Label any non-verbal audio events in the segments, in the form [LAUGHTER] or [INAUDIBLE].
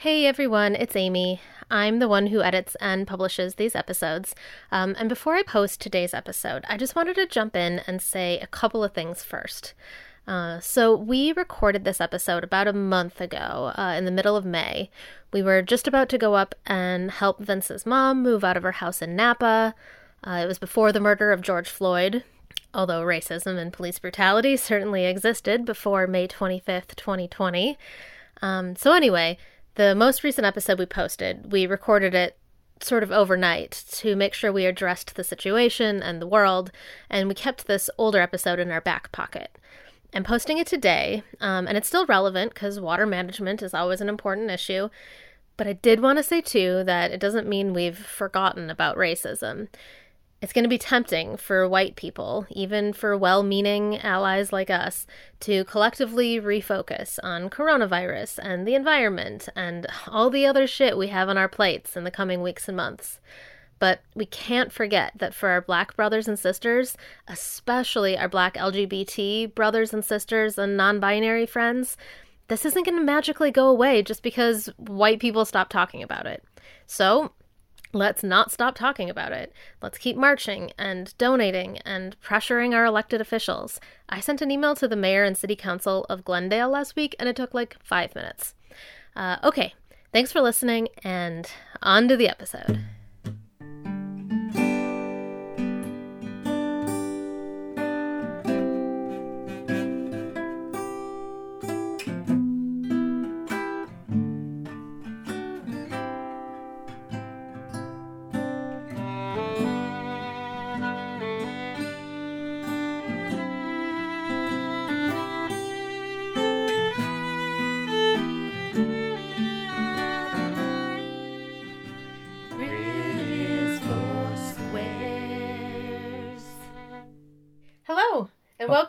Hey everyone, it's Amy. I'm the one who edits and publishes these episodes. Um, and before I post today's episode, I just wanted to jump in and say a couple of things first. Uh, so, we recorded this episode about a month ago, uh, in the middle of May. We were just about to go up and help Vince's mom move out of her house in Napa. Uh, it was before the murder of George Floyd, although racism and police brutality [LAUGHS] certainly existed before May 25th, 2020. Um, so, anyway, the most recent episode we posted, we recorded it sort of overnight to make sure we addressed the situation and the world, and we kept this older episode in our back pocket. I'm posting it today, um, and it's still relevant because water management is always an important issue. But I did want to say, too, that it doesn't mean we've forgotten about racism. It's going to be tempting for white people, even for well meaning allies like us, to collectively refocus on coronavirus and the environment and all the other shit we have on our plates in the coming weeks and months. But we can't forget that for our black brothers and sisters, especially our black LGBT brothers and sisters and non binary friends, this isn't going to magically go away just because white people stop talking about it. So, Let's not stop talking about it. Let's keep marching and donating and pressuring our elected officials. I sent an email to the mayor and city council of Glendale last week and it took like five minutes. Uh, okay, thanks for listening and on to the episode.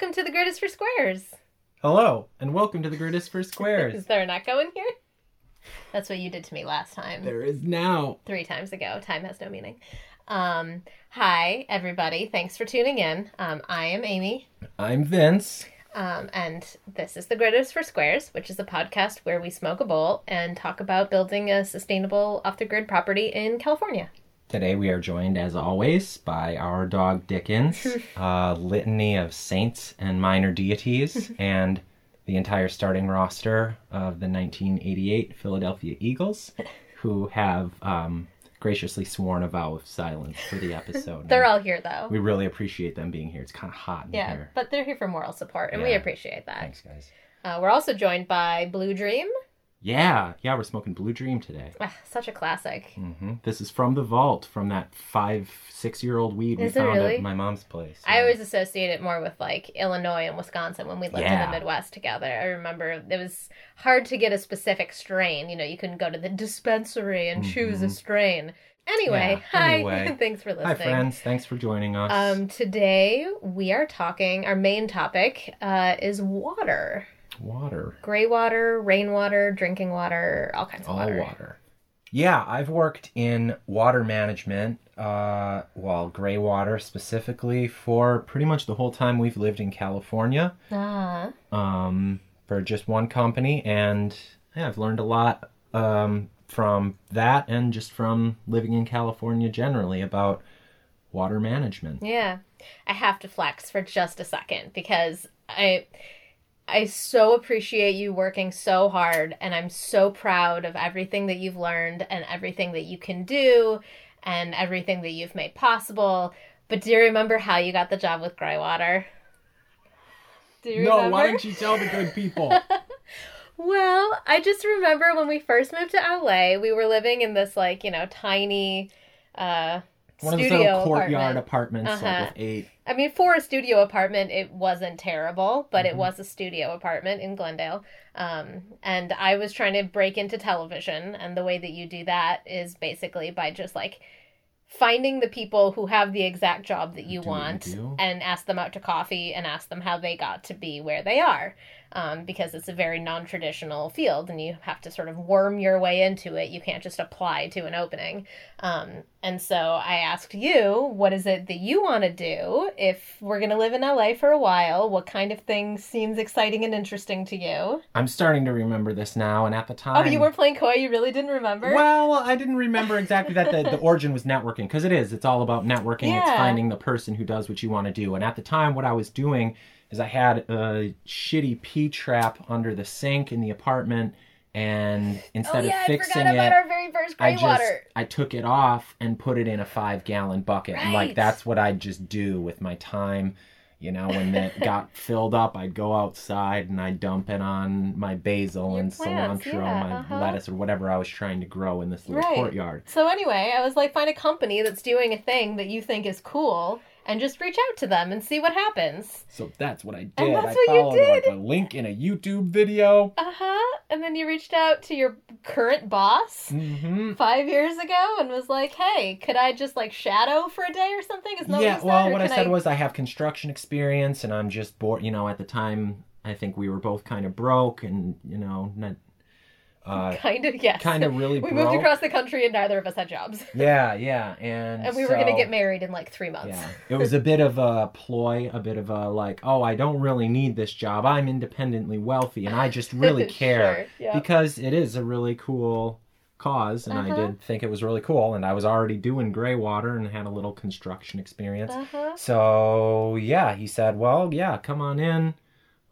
Welcome to the Grid is for Squares. Hello, and welcome to the Grid is for Squares. [LAUGHS] Is there an echo in here? That's what you did to me last time. there is now. Three times ago. Time has no meaning. Um, hi, everybody. Thanks for tuning in. Um, I am Amy. I'm Vince. Um, and this is the Grid is for Squares, which is a podcast where we smoke a bowl and talk about building a sustainable off the grid property in California. Today we are joined, as always, by our dog Dickens, [LAUGHS] a litany of saints and minor deities, [LAUGHS] and the entire starting roster of the 1988 Philadelphia Eagles, who have um, graciously sworn a vow of silence for the episode. [LAUGHS] They're all here, though. We really appreciate them being here. It's kind of hot in yeah, here. but they're here for moral support, and we Yeah. appreciate that. Thanks, guys. Uh, we're also joined by Blue Dream. Yeah, yeah, we're smoking Blue Dream today. Ah, such a classic. hmm This is from the vault from that five, six year old weed Is we found really? at my mom's place. I Yeah. always associate it more with like Illinois and Wisconsin when we lived in Yeah. the Midwest together. I remember it was hard to get a specific strain. You know, you couldn't go to the dispensary and choose a strain. Anyway, Yeah, hi. anyway. [LAUGHS] Thanks for listening. Hi, friends. Thanks for joining us. Um, today we are talking. Our main topic uh, is water: water. gray water, rainwater, drinking water, all kinds of All water. water. Yeah, I've worked in water management, uh, well, gray water specifically, for pretty much the whole time we've lived in California Ah, um, for just one company. And yeah, I've learned a lot um, from that and just from living in California generally about water management. Yeah. I have to flex for just a second because I I so appreciate you working so hard and I'm so proud of everything that you've learned and everything that you can do and everything that you've made possible. But do you remember how you got the job with Greywater? Do you No, remember? why don't you tell the good people? [LAUGHS] Well, I just remember when we first moved to LA, we were living in this like, you know, tiny uh One of those little courtyard apartment. apartments, Uh-huh. like with eight. I mean, for a studio apartment, it wasn't terrible, but it Mhm. was a studio apartment in Glendale. Um, and I was trying to break into television, and the way that you do that is basically by just like finding the people who have the exact job that you Do what you want and ask them out to coffee and ask them how they got to be where they are. Um, because it's a very non traditional field and you have to sort of worm your way into it. You can't just apply to an opening. Um, and so I asked you, what is it that you want to do if we're going to live in LA for a while? What kind of thing seems exciting and interesting to you? I'm starting to remember this now, and at the time. Oh, you weren't playing coy? You really didn't remember? Well, I didn't remember exactly that the, the [LAUGHS] origin was networking, because it is. It's all about networking. It's finding the person who does what you want to do. And at the time, what I was doing is I had a shitty P trap under the sink in the apartment, and instead oh, yeah, of fixing I it, our very first I just water. I took it off and put it in a five gallon bucket. And like that's what I'd just do with my time. You know, when [LAUGHS] it got filled up, I'd go outside and I'd dump it on my basil Your and plants, cilantro, yeah, my uh-huh. lettuce or whatever I was trying to grow in this little Right. courtyard. So anyway, I was like, find a company that's doing a thing that you think is cool, and just reach out to them and see what happens. So that's what I did. And that's I what you did. like a link in a YouTube video. Uh huh. And then you reached out to your current boss hmm five years ago and was like, "Hey, could I just like shadow for a day or something?" Is Yeah, what well, what I said was I have construction experience, and I'm just bored. You know, at the time, I think we were both kind of broke, and you know, not. Uh, [LAUGHS] kind of yes, kind of really We broke. moved across the country and neither of us had jobs, [LAUGHS] Yeah, yeah, and and we were gonna get married in like three months. Yeah, it was a bit of a ploy, a bit of a like, oh, I don't really need this job. I'm independently wealthy, and I just [LAUGHS] really care Sure, yeah. because it is a really cool cause, and I Uh-huh. did think it was really cool. And I was already doing gray water and had a little construction experience. Uh-huh. So yeah, he said, well, yeah, come on in,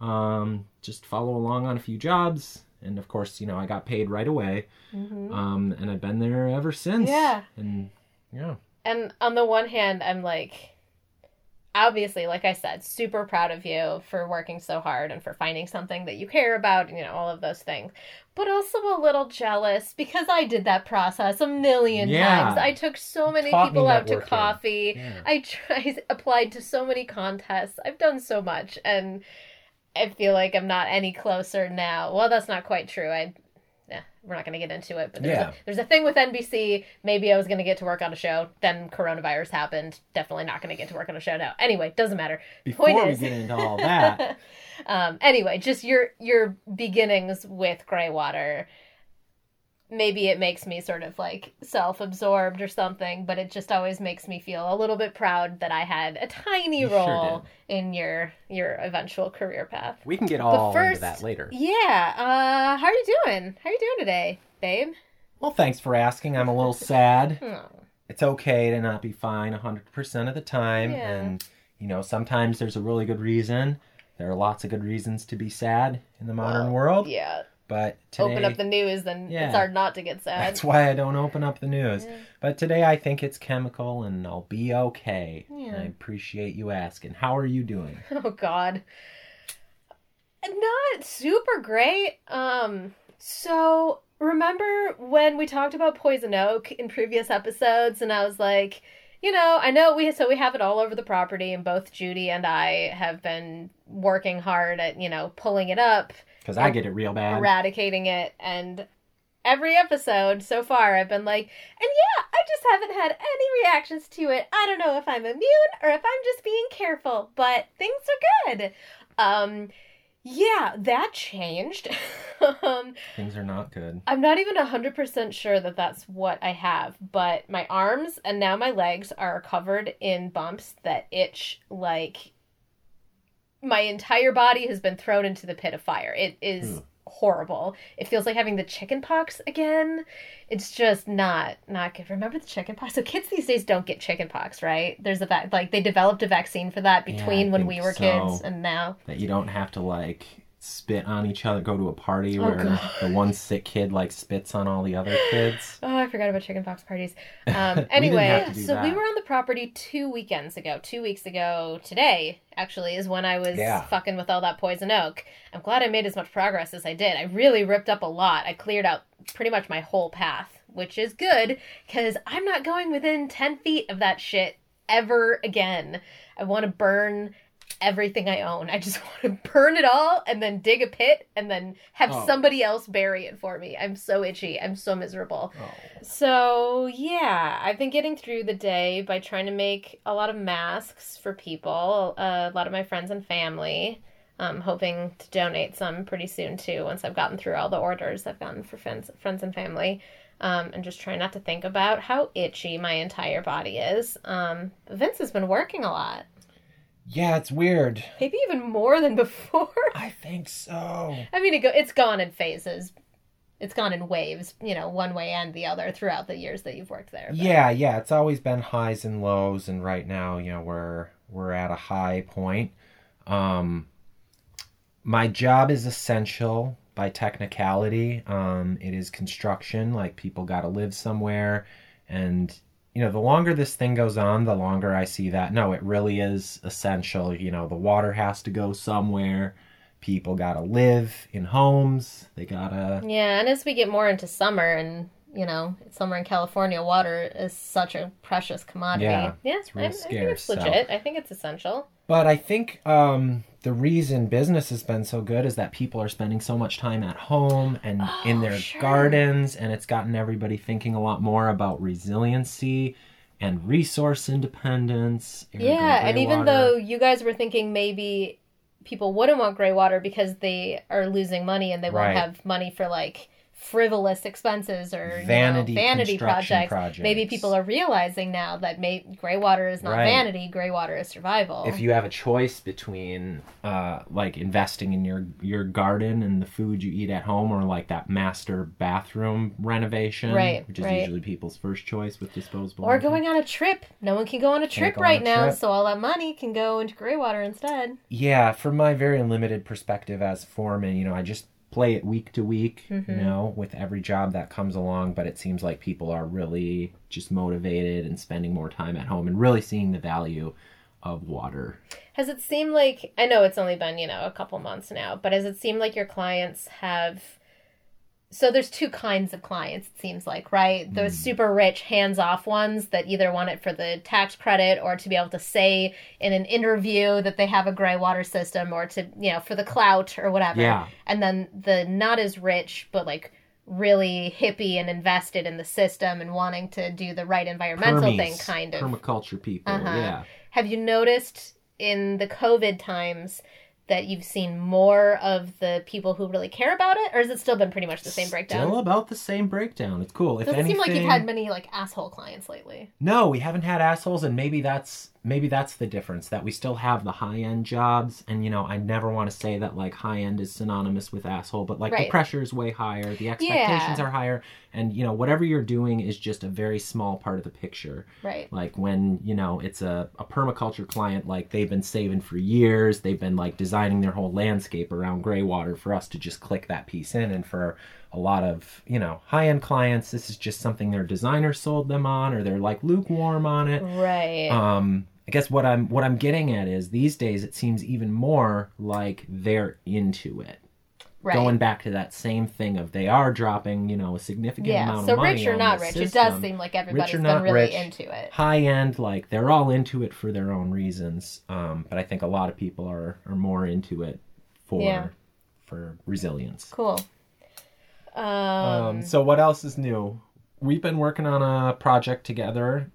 um, just follow along on a few jobs. And of course, you know, I got paid right away, Mhm. um, and I've been there ever since. Yeah. and yeah. And on the one hand, I'm like, obviously, like I said, super proud of you for working so hard and for finding something that you care about, and, you know, all of those things. But also a little jealous because I did that process a million Yeah. times. I took so many Taught people out to coffee. Yeah. I [LAUGHS] tried, applied to so many contests. I've done so much, and I feel like I'm not any closer now. Well, that's not quite true. I, yeah, we're not going to get into it. But there's, Yeah. a, there's a thing with NBC. Maybe I was going to get to work on a show. Then coronavirus happened. Definitely not going to get to work on a show now. Anyway, doesn't matter. Before Point we is- get into all that, [LAUGHS] um, anyway, just your your beginnings with Greywater. Maybe it makes me sort of like self-absorbed or something, but it just always makes me feel a little bit proud that I had a tiny You sure role in your your eventual career path. we can get all first- into that later. Yeah. Uh, how are you doing? How are you doing today, babe? Well, thanks for asking. I'm a little sad. [LAUGHS] Oh, It's okay to not be fine 100% of the time. Yeah. And, you know, sometimes there's a really good reason. There are lots of good reasons to be sad in the modern Well, world. yeah. But today, Open up the news, then Yeah. it's hard not to get sad. that's why I don't open up the news. Yeah. But today I think it's chemical and I'll be okay. Yeah. I appreciate you asking. How are you doing? [LAUGHS] Oh God. Not super great. Um so remember when we talked about poison oak in previous episodes and I was like, you know, I know we so we have it all over the property and both Judy and I have been working hard at, you know, pulling it up, Because I get it real bad. eradicating it and every episode so far I've been like, and yeah, I just haven't had any reactions to it. I don't know if I'm immune or if I'm just being careful, but things are good. Um yeah, that changed. [LAUGHS] um Things are not good. I'm not even 100% sure that that's what I have, but my arms and now my legs are covered in bumps that itch like my entire body has been thrown into the pit of fire. It is Hmm. horrible. It feels like having the chicken pox again. It's just not not good. Remember the chicken pox? So kids these days don't get chicken pox, right? There's a vac- like they developed a vaccine for that between I when we were so. kids and now. That you don't have to, like, spit on each other, go to a party Oh, where God. the one sick kid, like, spits on all the other kids. [LAUGHS] Oh, I forgot about chicken pox parties. [LAUGHS] Um, anyway, have to do so we were on the property two weekends ago. Two weeks ago today, actually, is when I was Yeah. fucking with all that poison oak. I'm glad I made as much progress as I did. I really ripped up a lot. I cleared out pretty much my whole path, which is good because I'm not going within 10 feet of that shit ever again. I want to burn everything I own. I just [LAUGHS] want to burn it all and then dig a pit and then have Oh. somebody else bury it for me. I'm so itchy. I'm so miserable. Oh. So, yeah, I've been getting through the day by trying to make a lot of masks for people, uh, a lot of my friends and family. I'm hoping to donate some pretty soon too. Once I've gotten through all the orders I've gotten for friends, friends and family, um, and just try not to think about how itchy my entire body is. Um, Vince has been working a lot, Yeah, it's weird. maybe even more than before. I think so. I mean, it go, it's gone in phases. It's gone in waves, you know, one way and the other throughout the years that you've worked there. but- Yeah, yeah, it's always been highs and lows, and right now, you know, we're we're at a high point. Um, my job is essential by technicality. Um, it is construction, like people got to live somewhere, and you know, the longer this thing goes on, the longer I see that. No, it really is essential. You know, the water has to go somewhere. People got to live in homes. They gotta. Yeah, and as we get more into summer and you know, summer in California, water is such a precious commodity. Yeah, yeah it's I, I think it's so- legit. I think it's essential. But I think um, the reason business has been so good is that people are spending so much time at home and in Oh, their sure. gardens, and it's gotten everybody thinking a lot more about resiliency and resource independence. Yeah, and even water. though you guys were thinking maybe people wouldn't want gray water because they are losing money and they Right. won't have money for like frivolous expenses or you know, Vanity vanity construction projects. Maybe people are realizing now that may- gray water is not Right. vanity, gray water is survival. if you have a choice between uh, like investing in your your garden and the food you eat at home or like that master bathroom renovation Right, which is right. usually people's first choice with disposable or income. going on a trip. No one can go on a trip on a right now, trip. so all that money can go into gray water instead. yeah from my very limited perspective as foreman you know i just play it week to week you mm-hmm. know with every job that comes along but it seems like people are really just motivated and spending more time at home and really seeing the value of water. Has it seemed like I know it's only been, you know, a couple months now, but has it seemed like your clients have so there's two kinds of clients it seems like, right? Those super rich hands-off ones that either want it for the tax credit or to be able to say in an interview that they have a gray water system or to, you know, for the clout or whatever. Yeah. And then the not as rich but like really hippie and invested in the system and wanting to do the right environmental thing kind of. permaculture people Uh-huh. yeah Have you noticed in the COVID times that you've seen more of the people who really care about it, or has it still been pretty much the same breakdown? Still about the same breakdown. It's cool. If Doesn't anything, seem like you've had many like asshole clients lately. no, we haven't had assholes, and maybe that's maybe that's the difference that we still have the high end jobs. And you know, I never want to say that like high end is synonymous with asshole, but like Right. the pressure is way higher, the expectations Yeah. are higher, and you know, whatever you're doing is just a very small part of the picture. Right. Like when, you know, it's a, a permaculture client, like they've been saving for years. They've been like designing their whole landscape around gray water for us to just click that piece in. And for a lot of, you know, high end clients, this is just something their designer sold them on or they're like lukewarm on it. Right. Um, I guess what I'm what I'm getting at is these days it seems even more like they're into it. right. Going back to that same thing of they are dropping, you know, a significant yeah. amount So of money So rich or not rich, it does seem like everybody's been really rich, into it. high end like they're all into it for their own reasons um, but i think a lot of people are are more into it for Yeah. for resilience Cool. Um, um, so what else is new? We've been working on a project together.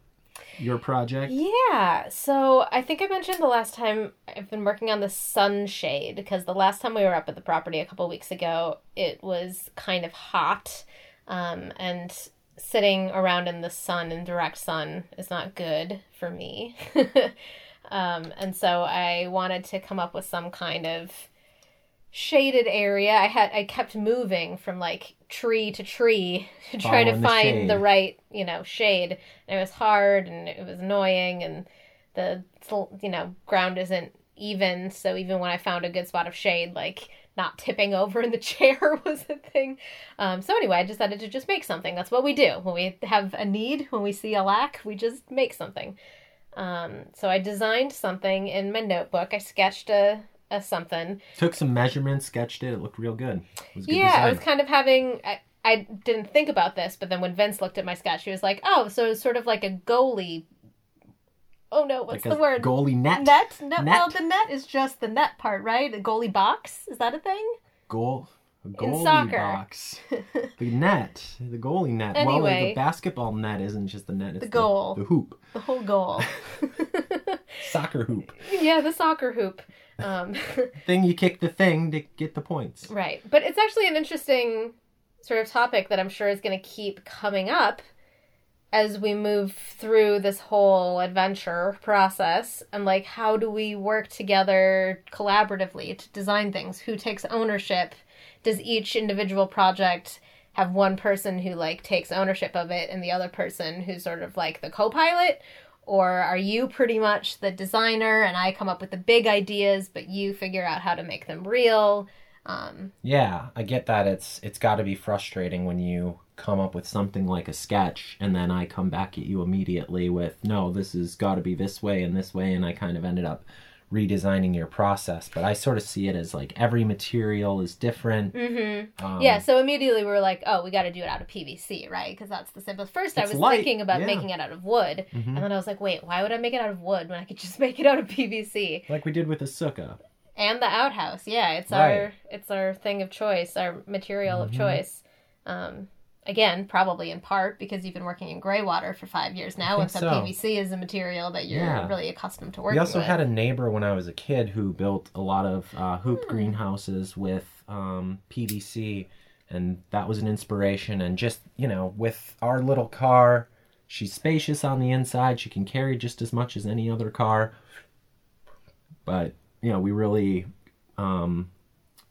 Your project? Yeah, so I think I mentioned the last time I've been working on the sunshade because the last time we were up at the property a couple weeks ago, it was kind of hot, um, and sitting around in the sun in direct sun is not good for me. [LAUGHS] um, and so I wanted to come up with some kind of shaded area. I had I kept moving from like tree to tree [LAUGHS] to try to Following the find shade. the right, you know, shade. And it was hard and it was annoying and the you know, ground isn't even, so even when I found a good spot of shade like not [LAUGHS] tipping over in the chair [LAUGHS] was a thing. Um, so anyway, I decided to just make something. That's what we do when we have a need, when we see a lack, we just make something. Um, so I designed something in my notebook. I sketched a, a something. took some measurements sketched it it looked real good good Yeah, I was kind of having. I, I didn't think about this, but then when Vince looked at my sketch, he was like, "Oh, so it's sort of like a goalie." Oh no, what's like the a word? goalie net Net? No, Net. well, the net is just the net part, right? A goalie box is that a thing? goal a goalie soccer. box [LAUGHS] the net the goalie net well Anyway. the basketball net isn't just the net it's The goal. the hoop The whole goal. [LAUGHS] soccer hoop [LAUGHS] yeah, the soccer hoop. Um, [LAUGHS] thing you kick the thing to get the points. right. But it's actually an interesting sort of topic that I'm sure is going to keep coming up as we move through this whole adventure process and like how do we work together collaboratively to design things who takes ownership does each individual project have one person who like takes ownership of it and the other person who's sort of like the co-pilot or are you pretty much the designer and i come up with the big ideas but you figure out how to make them real um, Yeah, I get that. It's it's got to be frustrating when you come up with something like a sketch and then I come back at you immediately with no, this has got to be this way and this way, and I kind of ended up redesigning your process. But I sort of see it as like every material is different. mhm. Um, yeah so immediately we are like oh we got to do it out of pvc right because that's the simplest first i was light, thinking about yeah. making it out of wood Mhm. and then i was like wait why would i make it out of wood when i could [LAUGHS] just make it out of pvc like we did with the sukkah. and the outhouse yeah it's Right. our it's our thing of choice our material of Mhm. choice um again probably in part because you've been working in gray water for five years now and so, so. pvc is a material that you're Yeah. really accustomed to working We also with had a neighbor when I was a kid who built a lot of uh, hoop Hmm. greenhouses with um, PVC, and that was an inspiration. And just you know, with our little car, she's spacious on the inside. She can carry just as much as any other car. But you know, we really um,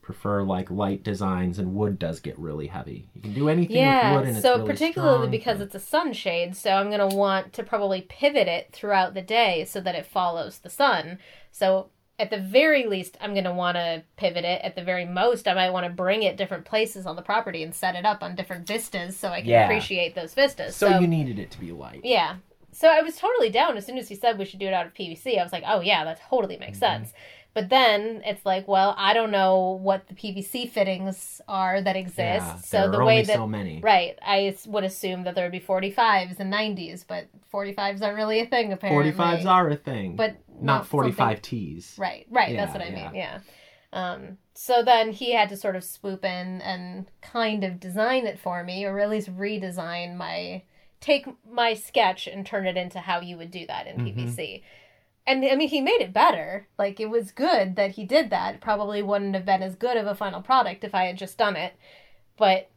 prefer like light designs, and wood does get really heavy. You can do anything yeah with wood, and so it's really particularly strong, because but- it's a sunshade so i'm going to want to probably pivot it throughout the day so that it follows the sun so at the very least i'm going to want to pivot it at the very most i might want to bring it different places on the property and set it up on different vistas so i can Yeah. appreciate those vistas so you needed it to be light. yeah. So I was totally down as soon as he said we should do it out of PVC. I was like, oh yeah, that totally makes Mm-hmm. sense. But then it's like, well, I don't know what the PVC fittings are that exist. Yeah, so the way that so many. right, I would assume that there would be 45s and 90s, but 45s aren't really a thing apparently. 45s are a thing, but not something- 45 T's. Right, right. that's what I yeah. mean. Yeah. Um, so then he had to sort of swoop in and kind of design it for me, or at least redesign my take my sketch and turn it into how you would do that in Mhm. PVC. And I mean, he made it better. Like it was good that he did that. It probably wouldn't have been as good of a final product if I had just done it. But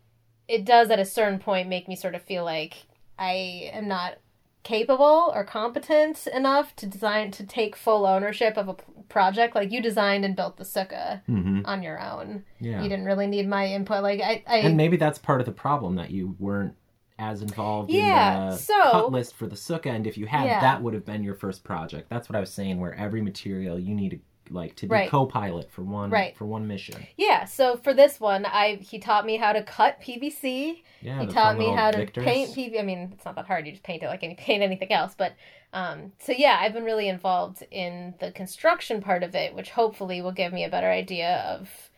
it does at a certain point make me sort of feel like I am not capable or competent enough to design to take full ownership of a p- project like you designed and built the sukkah hmm on your own Yeah. you didn't really need my input like i, I and maybe that's part of the problem that you weren't as involved Yeah, in the so- cut list for the sukkah and if you had Yeah. that would have been your first project that's what i was saying where every material you need to like to be Right. co-pilot for one Right. for one mission yeah so for this one i he taught me how to cut pvc yeah he taught me how to Victors. paint PVC. I mean, it's not that hard. You just paint it like any [LAUGHS] paint anything else. But um, so yeah, I've been really involved in the construction part of it, which hopefully will give me a better idea of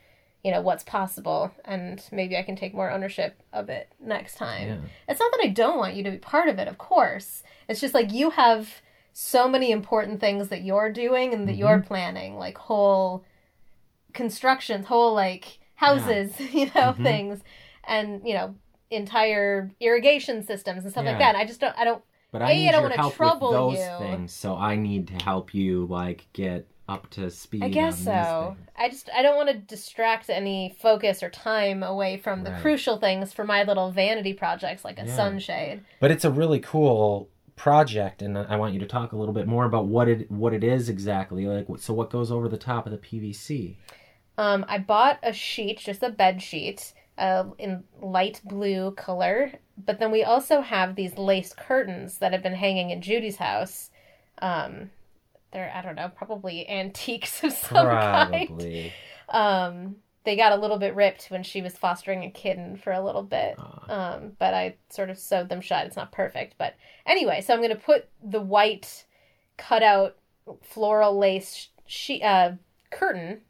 you know what's possible, and maybe I can take more ownership of it next time. Yeah. It's not that I don't want you to be part of it, of course. It's just like you have so many important things that you're doing and that Mm-hmm. you're planning, like whole constructions, whole like houses, [LAUGHS] you know, Mhm. things, and you know, entire irrigation systems and stuff like Yeah. that. I just don't. I don't. but i need I don't your help trouble with those you. things so i need to help you like get up to speed I guess so. I just I don't want to distract any focus or time away from the Right. crucial things for my little vanity projects like a Yeah. sunshade. But it's a really cool project, and I want you to talk a little bit more about what it what it is exactly. Like, so what goes over the top of the PVC? Um, I bought a sheet, just a bed sheet, uh, in light blue color. But then we also have these lace curtains that have been hanging in Judy's house. Um, they're I don't know, probably antiques of some kind. Probably. Um, they got a little bit ripped when she was fostering a kitten for a little bit. Ah. Um, but I sort of sewed them shut. It's not perfect, but anyway. So I'm going to put the white cutout floral lace she uh, curtain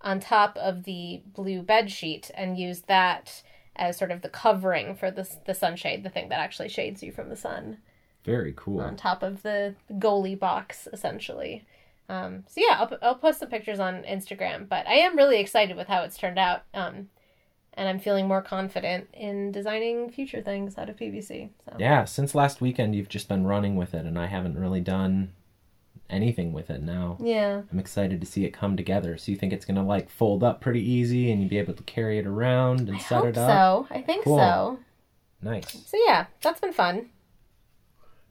on top of the blue bed sheet and use that as sort of the covering for the the sunshade, the thing that actually shades you from the sun Very cool. on top of the goalie box essentially. Um, so yeah, I'll, I'll post some pictures on Instagram, but I am really excited with how it's turned out. Um, and I'm feeling more confident in designing future things out of PVC. So Yeah, since last weekend you've just been running with it, and I haven't really done anything with it now. Yeah. I'm excited to see it come together. So you think it's gonna like fold up pretty easy and you'd be able to carry it around and I set it up? so. I think Cool. so. Nice. So yeah, that's been fun.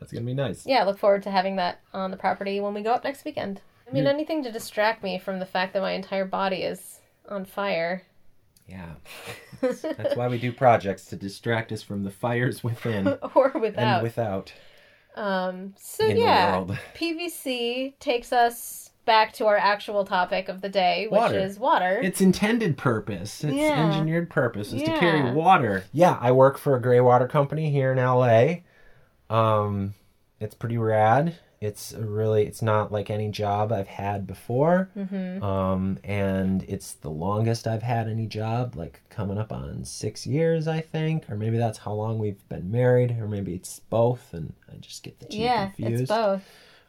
That's gonna be nice. Yeah, look forward to having that on the property when we go up next weekend. I mean, Yeah. anything to distract me from the fact that my entire body is on fire. Yeah. [LAUGHS] That's why we do projects to distract us from the fires within [LAUGHS] or without. and without um, so yeah. [LAUGHS] PVC takes us back to our actual topic of the day, which Water. is water. Its intended purpose, its Yeah. engineered purpose is to carry water. Yeah, I work for a gray water company here in LA. Um, it's pretty rad. It's really, it's not like any job I've had before. mm-hmm. Um, and it's the longest I've had any job, like coming up on six years, I think, or maybe that's how long we've been married, or maybe it's both, and I just get the two Yeah, confused. it's both.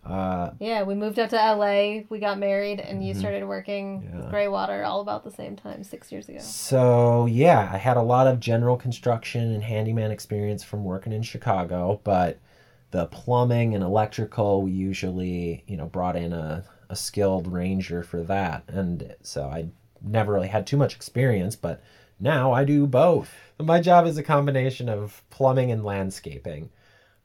Uh, Yeah, we moved up to LA, we got married, and you Mhm. started working Yeah. with Greywater all about the same time, six years ago. So yeah, I had a lot of general construction and handyman experience from working in Chicago, but the plumbing and electrical we usually, you know, brought in a, a skilled ranger for that. And so I never really had too much experience, but now I do both. My job is a combination of plumbing and landscaping.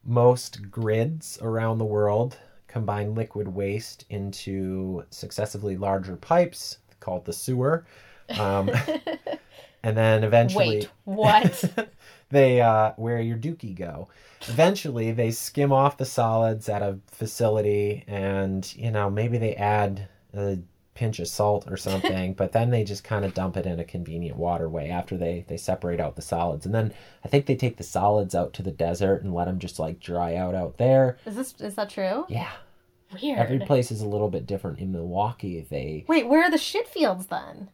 Most grids around the world combine liquid waste into successively larger pipes called the sewer. Um, [LAUGHS] and then eventually Wait, what? [LAUGHS] they uh, where your dookie go. Eventually, they skim off the solids at a facility, and you know maybe they add a pinch of salt or something, but then they just kind of dump it in a convenient waterway after they they separate out the solids, and then I think they take the solids out to the desert and let them just like dry out out there. is this is that true? Yeah, Weird. every place is a little bit different. In Milwaukee, they Wait, where are the shit fields then?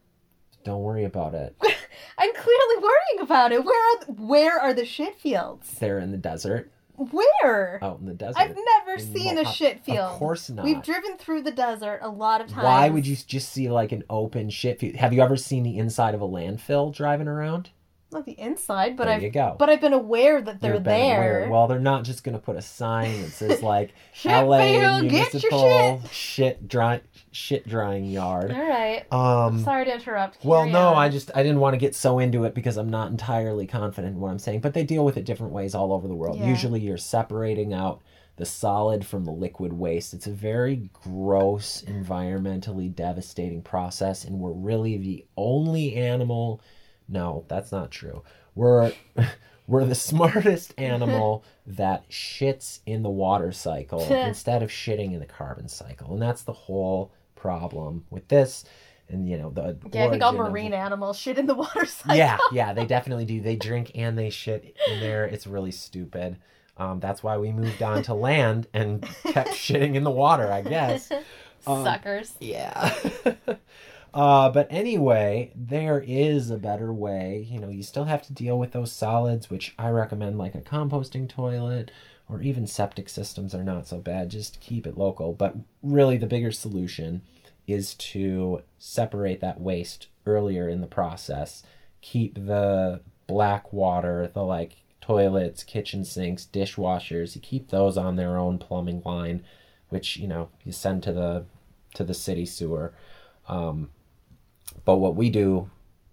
don't worry about it. [LAUGHS] I'm clearly worrying about it. Where are the, where are the shit fields? They're in the desert, Where? out in the desert. I've never In seen a Mo- shit field. Of course not. We've driven through the desert a lot of times. Why would you just see like an open shit field? Have you ever seen the inside of a landfill driving around? Not the inside, but there I've but I've been aware that they're there. aware. Well, they're not just going to put a sign that says [LAUGHS] like Shit LA field, get your municipal shit dry shit drying yard. All right. Um Sorry to interrupt. well, no, on. I just I didn't want to get so into it because I'm not entirely confident in what I'm saying, but they deal with it different ways all over the world. Yeah. Usually you're separating out the solid from the liquid waste. It's a very gross, environmentally devastating process and we're really the only animal No, that's not true. We're [LAUGHS] we're the [LAUGHS] smartest animal [LAUGHS] that shits in the water cycle instead of shitting in the carbon cycle. And that's the whole problem with this and you know the Yeah, I think all origin of- marine animals shit in the water cycle. yeah, yeah, they definitely do. They drink and they shit in there. It's really stupid. Um, that's why we moved on to land and kept shitting in the water, I guess. Um, Suckers. Yeah. Uh, but anyway, there is a better way. You know, you still have to deal with those solids, which I recommend, like a composting toilet or even septic systems are not so bad. Just keep it local. But really, the bigger solution is to separate that waste earlier in the process. Keep the black water, the like toilets, kitchen sinks, dishwashers, you keep those on their own plumbing line, which, you know, you send to the to the city sewer. Um, but what we do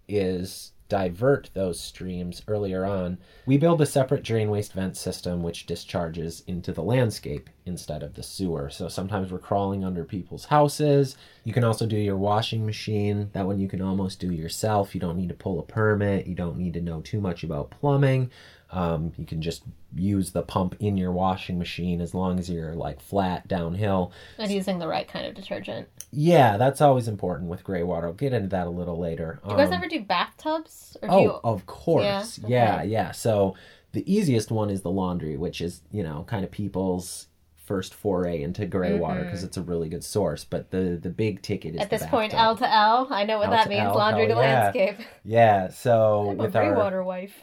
is divert those streams earlier on. We build a separate drain waste vent system which discharges into the landscape instead of the sewer. So sometimes we're crawling under people's houses. You can also do your washing machine. That one you can almost do yourself. You don't need to pull a permit. You don't need to know too much about plumbing. Um, you can just use the pump in your washing machine as long as you're like flat downhill. And using the right kind of detergent. Yeah, that's always important with gray water. I'll get into that a little later. Do you guys Um, ever do bathtubs? Or do Oh, you... of course. Yeah? Yeah, Okay. yeah, So the easiest one is the laundry, which is, you know, kind of people's first foray into gray water because it's a really good source. But the the big ticket is Mm-hmm. At this point, L to L. I know what L that means. L, Laundry to yeah. landscape. [LAUGHS] Yeah, so I'm a with our water wife.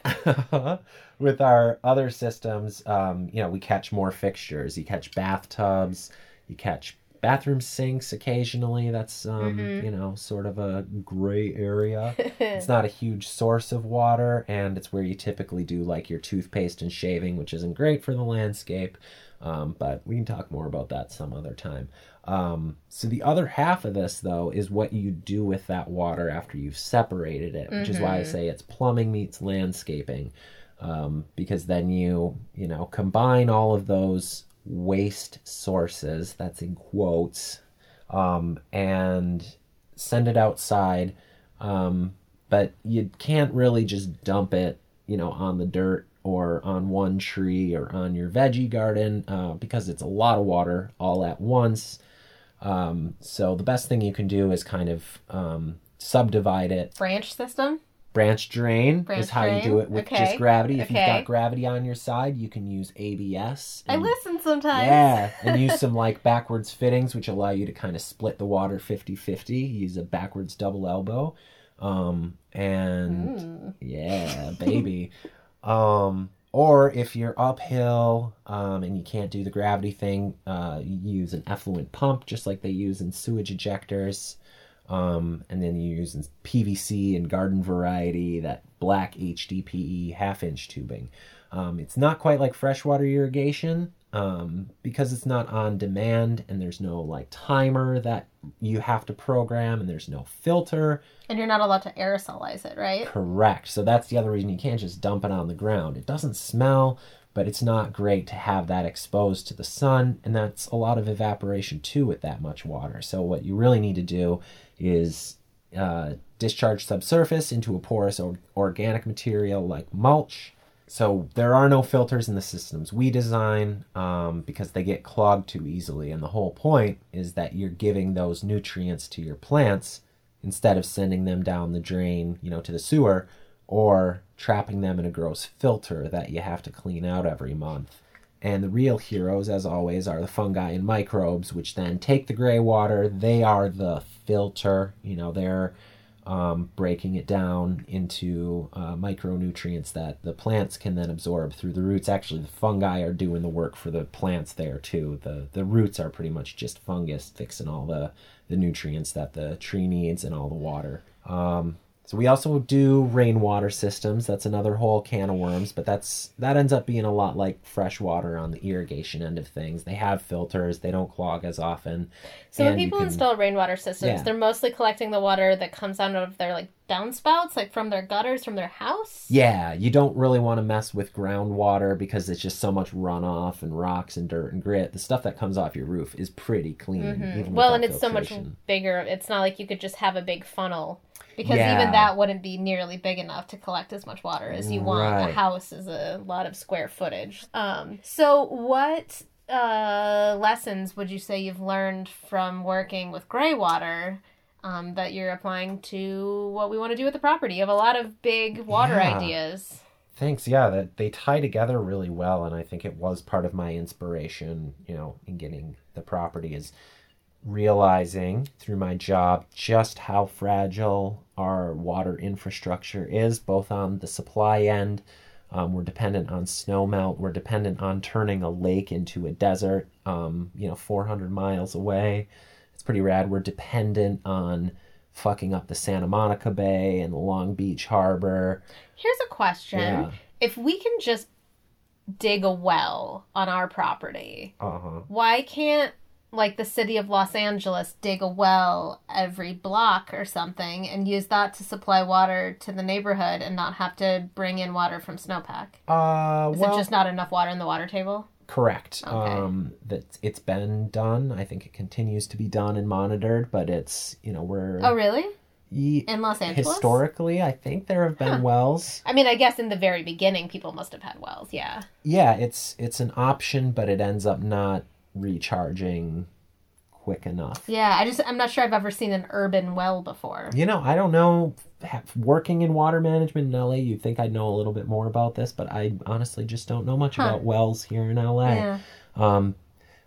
[LAUGHS] with our other systems, um, you know, we catch more fixtures. You catch bathtubs, you catch bathroom sinks occasionally. That's um, Mhm. you know, sort of a gray area. [LAUGHS] it's not a huge source of water, and it's where you typically do like your toothpaste and shaving, which isn't great for the landscape. Um, but we can talk more about that some other time. Um, so the other half of this, though, is what you do with that water after you've separated it, which is why I say it's plumbing meets landscaping, um, because then you you know combine all of those waste sources. That's in quotes, um, and send it outside. Um, but you can't really just dump it, you know, on the dirt or on one tree or on your veggie garden uh, because it's a lot of water all at once. Um, so the best thing you can do is kind of um, subdivide it. Branch system? Branch drain Branch is how you do it with okay, just gravity. If you've got gravity on your side, you can use ABS. I listen sometimes. yeah, and use [LAUGHS] some like backwards fittings, which allow you to kind of split the water 50 50. Use a backwards double elbow. Um, and Mm. yeah, baby. [LAUGHS] um, or if you're uphill um, and you can't do the gravity thing, uh, you use an effluent pump, just like they use in sewage ejectors. Um, and then you use PVC and garden variety, that black HDPE half inch tubing. Um, it's not quite like freshwater irrigation um, because it's not on demand and there's no like timer that you have to program and there's no filter. And you're not allowed to aerosolize it, right? Correct. So that's the other reason you can't just dump it on the ground. It doesn't smell, but it's not great to have that exposed to the sun, and that's a lot of evaporation too with that much water. So what you really need to do is uh, discharge subsurface into a porous or- organic material like mulch. So there are no filters in the systems we design um, because they get clogged too easily, and the whole point is that you're giving those nutrients to your plants instead of sending them down the drain, you know, to the sewer or trapping them in a gross filter that you have to clean out every month. And the real heroes, as always, are the fungi and microbes, which then take the gray water. They are the filter. You know, they're um, breaking it down into uh, micronutrients that the plants can then absorb through the roots. Actually, the fungi are doing the work for the plants there too. The the roots are pretty much just fungus fixing all the the nutrients that the tree needs and all the water. Um, so we also do rainwater systems. That's another whole can of worms, but that's that ends up being a lot like fresh water on the irrigation end of things. They have filters, they don't clog as often. So when and people can- install rainwater systems, Yeah. they're mostly collecting the water that comes out of their like downspouts, like from their gutters from their house. Yeah, you don't really want to mess with groundwater because it's just so much runoff and rocks and dirt and grit. The stuff that comes off your roof is pretty clean. Mm-hmm. Well, and it's so much bigger. It's not like you could just have a big funnel because Yeah. even that wouldn't be nearly big enough to collect as much water as you want. A house is a lot of square footage. Um, so what uh, lessons would you say you've learned from working with gray water? Um, that you're applying to what we want to do with the property. You have a lot of big water Yeah. ideas. Thanks. Yeah, that they tie together really well, and I think it was part of my inspiration, you know, in getting the property is realizing through my job just how fragile our water infrastructure is, both on the supply end. Um, we're dependent on snowmelt. We're dependent on turning a lake into a desert, um, you know, 400 miles away. It's pretty rad. We're dependent on fucking up the Santa Monica Bay and the Long Beach Harbor. Here's a question. Yeah. If we can just dig a well on our property, Uh huh. why can't like the city of Los Angeles dig a well every block or something and use that to supply water to the neighborhood and not have to bring in water from snowpack? Uh, Is well, it just not enough water in the water table? correct. Okay. Um, that it's been done. I think it continues to be done and monitored, but it's you know we're Oh, really? ye- In Los Angeles? historically. I think there have been Huh. wells. I mean, I guess in the very beginning, people must have had wells. Yeah. Yeah, it's it's an option, but it ends up not recharging quick enough. Yeah. I just I'm not sure I've ever seen an urban well before. You know, I don't know. Working in water management in LA, you'd think I'd know a little bit more about this, but I honestly just don't know much Huh. about wells here in LA. Yeah. Um,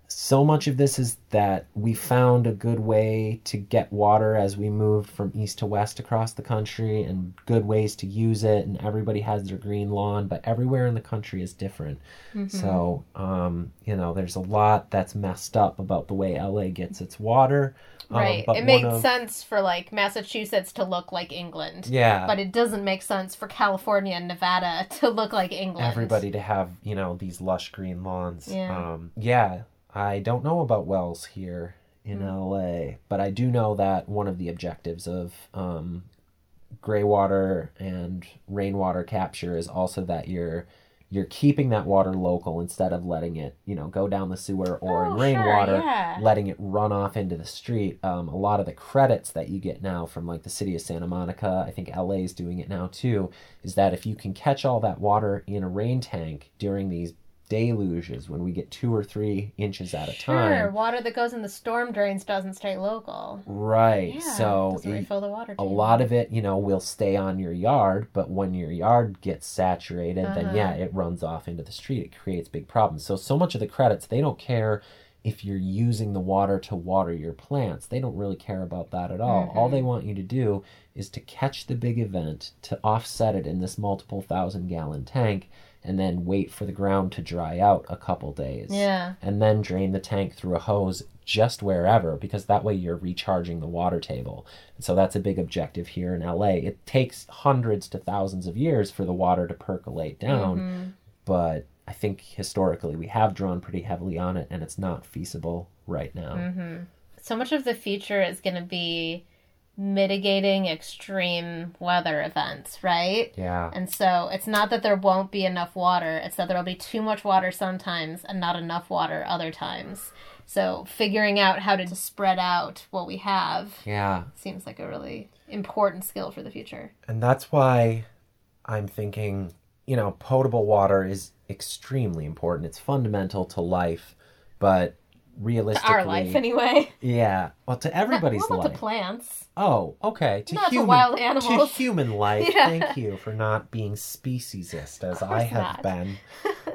so much of this is that we found a good way to get water as we moved from east to west across the country and good ways to use it and everybody has their green lawn but everywhere in the country is different so um, you know there's a lot that's messed up about the way la gets its water Um, Right. but it makes of- sense for like Massachusetts to look like England. yeah But it doesn't make sense for California and Nevada [LAUGHS] to look like England. everybody to have you know these lush green lawns Yeah. um yeah i don't know about wells here in Hmm. LA. But I do know that one of the objectives of um, gray water and rainwater capture is also that you're you're keeping that water local instead of letting it, you know, go down the sewer or in Oh, sure, rainwater, yeah. letting it run off into the street. Um, a lot of the credits that you get now from like the city of Santa Monica, I think LA is doing it now too, is that if you can catch all that water in a rain tank during these deluges when we get two or three inches at a Sure, time. water that goes in the storm drains doesn't stay local. Right. Yeah, so it- refill the water. a lot of it, you know, will stay on your yard, but when your yard gets saturated, then Uh-huh. yeah, it runs off into the street. It creates big problems. So so much of the credits, they don't care if you're using the water to water your plants. They don't really care about that at all. All Mm-hmm. they want you to do is to catch the big event, to offset it in this multiple thousand gallon tank, and then wait for the ground to dry out a couple days Yeah. and then drain the tank through a hose just wherever because that way you're recharging the water table. And so that's a big objective here in LA. It takes hundreds to thousands of years for the water to percolate down, Mm-hmm. but I think historically we have drawn pretty heavily on it and it's not feasible right now. Mm-hmm. So much of the future is going to be mitigating extreme weather events, right? Yeah. And so it's not that there won't be enough water, it's that there'll be too much water sometimes and not enough water other times. So figuring out how to spread out what we have Yeah. seems like a really important skill for the future. And that's why I'm thinking, you know, potable water is extremely important. It's fundamental to life, but realistically Our life, anyway. [LAUGHS] Yeah. Well, to everybody's what about life. to plants? Oh, okay. To Not to human, wild To human [LAUGHS] life. Yeah. Thank you for not being speciesist as I have not. been. [LAUGHS]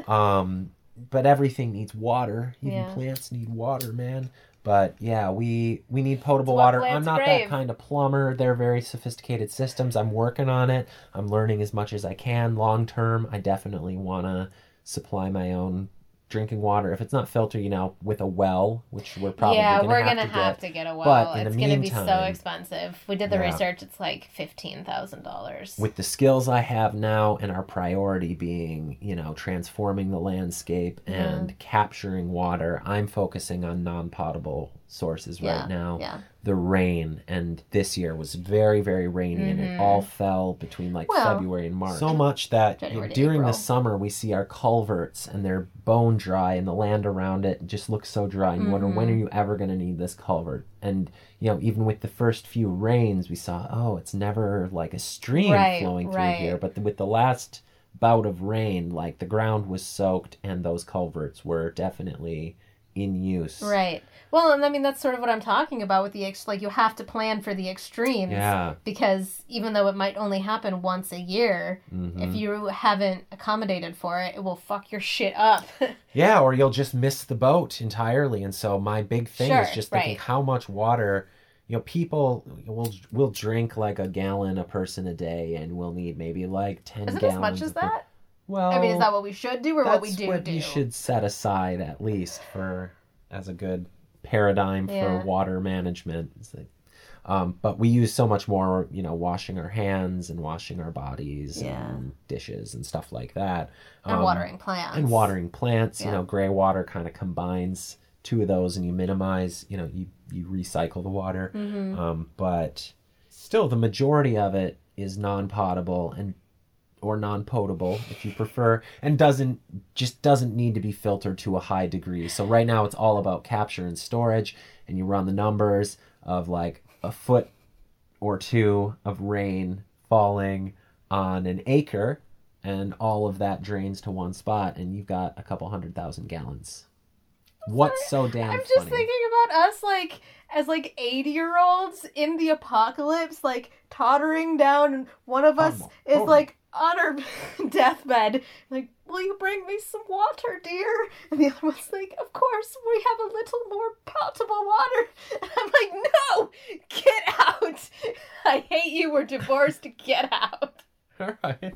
Um, but everything needs water. Even Yeah. plants need water, man. But yeah, we we need potable water. I'm not that kind of plumber. They're very sophisticated systems. I'm working on it. I'm learning as much as I can. Long term, I definitely want to supply my own drinking water. If it's not filtered, you know, with a well, which we're probably yeah, gonna we're have gonna to have get. to get a well. But it's gonna be so expensive. We did the Yeah. research. It's like fifteen thousand dollars. with the skills I have now and our priority being, you know, transforming the landscape mm-hmm. and capturing water, I'm focusing on non-potable sources Yeah, right now. yeah. The rain and this year was very very rainy and it all fell between like Mm-hmm. Well, February and March. So much that January to during the summer we see our culverts and they're bone dry and the land around it just looks so dry and you wonder when are Mm-hmm. you ever going to need this culvert? And you know, even with the first few rains, we saw, oh, it's never like a stream Right, flowing through right. here. But with the last bout of rain, like the ground was soaked and those culverts were definitely in use. Right. Well, and I mean that's sort of what I'm talking about with the ex- like you have to plan for the extremes. Yeah. Because even though it might only happen once a year, Mm-hmm. if you haven't accommodated for it, it will fuck your shit up. [LAUGHS] Yeah, or you'll just miss the boat entirely. And so my big thing is just thinking right. how much water. You know, people will will drink like a gallon a person a day, and we'll need maybe like ten Is it gallons. as much as that? Well, I mean, is that what we should do or what we that's do what do? you should set aside at least for as a good paradigm for Yeah. water management. Like, um, but we use so much more, you know, washing our hands and washing our bodies Yeah. and dishes and stuff like that. And Um, watering plants. and watering plants. You know, gray water kind of combines two of those, and you minimize. You know, you you recycle the water. Mm-hmm. Um, but still, the majority of it is non-potable and or non-potable if you prefer and doesn't just doesn't need to be filtered to a high degree. So right now it's all about capture and storage and you run the numbers of like a foot or two of rain falling on an acre and all of that drains to one spot and you've got a couple hundred thousand gallons. What's so damn I'm funny? just thinking about us like as like 80 year olds in the apocalypse, like tottering down, and one of us Oh, is oh. like on her [LAUGHS] deathbed, like, Will you bring me some water, dear? And the other one's like, Of course, we have a little more potable water. [LAUGHS] And I'm like, No, get out. I hate you. We're divorced. Get out. [LAUGHS] all right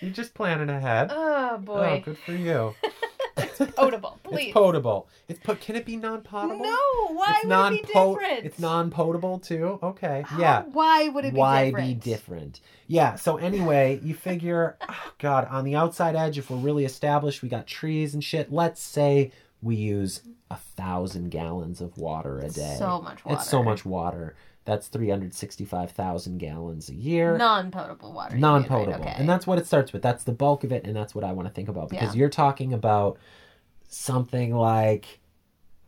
you're just planning ahead Oh oh boy. good for you It's potable, please. it's potable it's po- can it be non-potable no, why it's would non it be different? It's non-potable too. Okay, How- yeah. Why would it be Why different? Why be different? Yeah. So anyway, you figure, [LAUGHS] oh God, on the outside edge, if we're really established, we got trees and shit. Let's say we use a thousand gallons of water a day. So much water. It's so much water. That's 365,000 gallons a year. Non-potable water. you mean, non right? potable. Okay. And that's what it starts with. That's the bulk of it, and that's what I want to think about. Because Yeah. you're talking about something like,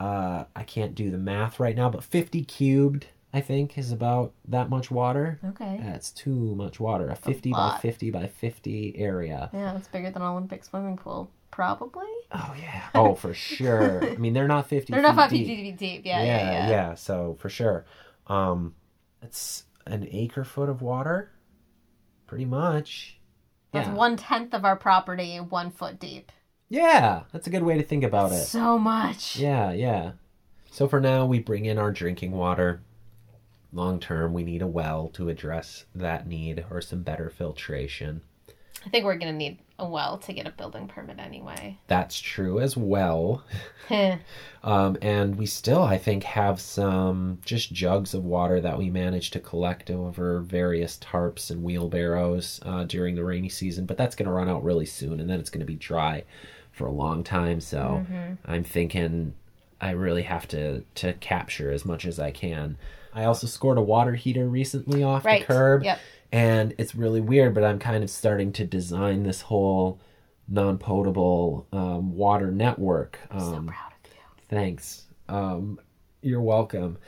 uh, I can't do the math right now, but 50 cubed, I think, is about that much water. okay. That's too much water. A 50 by 50 by 50 area. Yeah, that's bigger than an Olympic swimming pool, probably. Oh, yeah. Oh, for [LAUGHS] sure. I mean, they're not 50 They're not five deep. feet deep. deep. Yeah, yeah, yeah. So for sure, um, it's an acre foot of water, pretty much. That's yeah. one tenth of our property, one foot deep. Yeah, that's a good way to think about it. So much. Yeah, yeah. So for now, we bring in our drinking water. Long term, we need a well to address that need or some better filtration. I think we're gonna need a well to get a building permit anyway. That's true as well. [LAUGHS] Um, and we still, I think, have some just jugs of water that we managed to collect over various tarps and wheelbarrows uh, during the rainy season. But that's going to run out really soon, and then it's going to be dry for a long time. So I'm thinking I really have to to capture as much as I can. I also scored a water heater recently off Right. the curb, Yep. And it's really weird. But I'm kind of starting to design this whole non-potable um, water network. Um, Proud of you. Thanks. Um, you're welcome.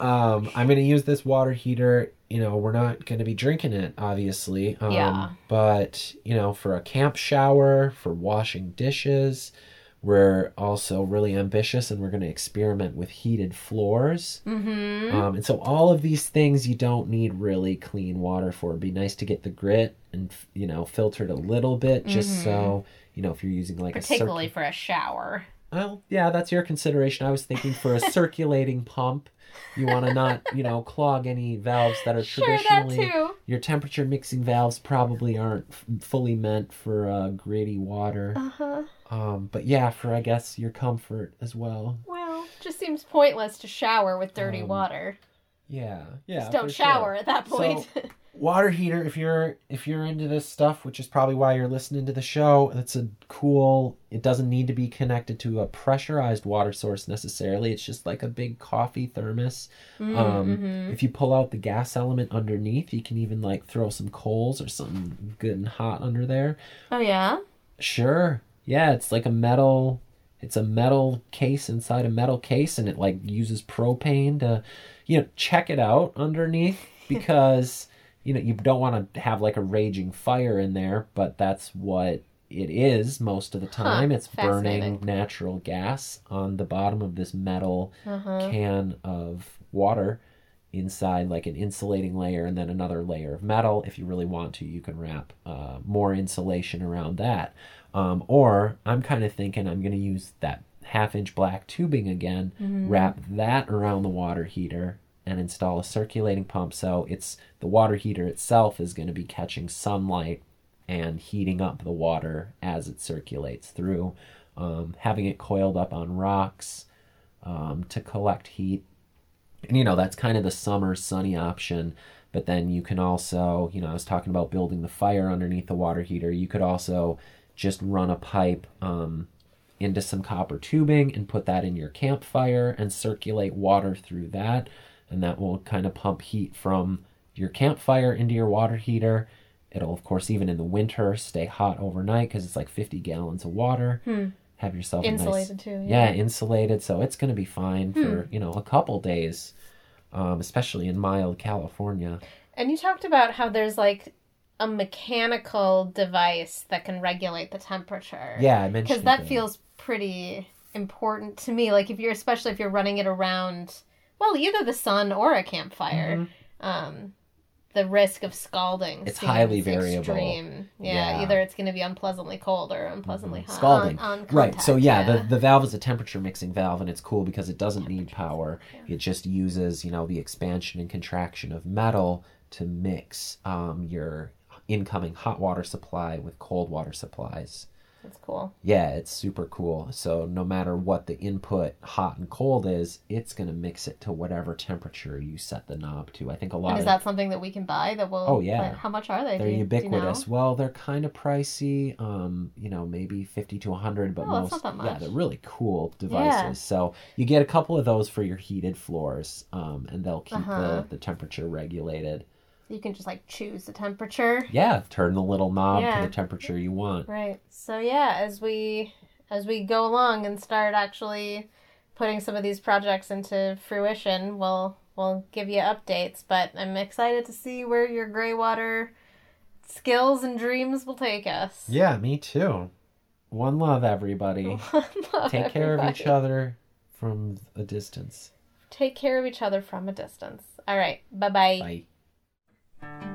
Um, I'm going to use this water heater. You know, we're not going to be drinking it, obviously. Um, Yeah. But, you know, for a camp shower, for washing dishes, we're also really ambitious and we're going to experiment with heated floors. Mm-hmm. Um, and so all of these things you don't need really clean water for. It'd be nice to get the grit and, you know, filtered a little bit just so, you know, if you're using like a circ- Particularly for a shower. Well, yeah, that's your consideration. I was thinking for a [LAUGHS] circulating pump, you want to not, you know, clog any valves that are Sure, that traditionally. too. Your temperature mixing valves probably aren't f- fully meant for uh, gritty water. Uh-huh. Um, but yeah, for I guess your comfort as well. Well, just seems pointless to shower with dirty Um, water. Yeah, yeah. Just don't for sure. shower at that So- point. [LAUGHS] water heater if you're if you're into this stuff which is probably why you're listening to the show it's a cool it doesn't need to be connected to a pressurized water source necessarily it's just like a big coffee thermos um Mhm. if you pull out the gas element underneath you can even like throw some coals or something good and hot under there oh yeah. Sure. Yeah, it's like a metal it's a metal case inside a metal case and it like uses propane to you know, check it out underneath [LAUGHS] because you know, you don't want to have like a raging fire in there, but that's what it is most of the time. it's burning natural gas on the bottom of this metal Uh-huh. can of water inside like an insulating layer and then another layer of metal if you really want to you can wrap uh, more insulation around that um, or i'm kind of thinking i'm going to use that half inch black tubing again wrap that around the water heater and install a circulating pump. So it's the water heater itself is going to be catching sunlight and heating up the water as it circulates through. Um, having it coiled up on rocks um, to collect heat. And you know that's kind of the summer sunny option but then you can also you know i was talking about building the fire underneath the water heater. You could also just run a pipe um, into some copper tubing and put that in your campfire and circulate water through that and that will kind of pump heat from your campfire into your water heater it'll of course even in the winter stay hot overnight because it's like 50 gallons of water have yourself a nice- Insulated too, yeah yeah. insulated so it's going to be fine for you know a couple days um, especially in mild california And you talked about how there's like a mechanical device that can regulate the temperature. yeah i mentioned Because that the- feels pretty important to me. Like if you're, especially if you're running it around, well, either the sun or a campfire, um, the risk of scalding. Mm-hmm. It's highly variable. Extreme. Yeah, Yeah. either it's going to be unpleasantly cold or unpleasantly hot. scalding On, on right so contact, yeah, The, the valve is a temperature mixing valve and it's cool because it doesn't need power it just uses you know the expansion and contraction of metal to mix um, your incoming hot water supply with cold water supplies That's cool. Yeah, it's super cool. So no matter what the input, hot and cold is, it's gonna mix it to whatever temperature you set the knob to. I think a lot And is of that something that we can buy that will? Oh, yeah. like, how much are they? they're Do you- know? ubiquitous. Well, they're kind of pricey. Um, you know, maybe fifty to hundred, but Oh, most not that yeah, they're really cool devices. Yeah. So you get a couple of those for your heated floors, um, and they'll keep Uh-huh. the, the temperature regulated. You can just like choose the temperature. Yeah, turn the little knob Yeah. to the temperature you want. Right. So yeah, as we as we go along and start actually putting some of these projects into fruition, we'll we'll give you updates. But I'm excited to see where your gray water skills and dreams will take us. Yeah, me too. One love, everybody. [LAUGHS] Take care of each other from a distance. Take care of each other from a distance. All right. Bye-bye. Bye. Sorry,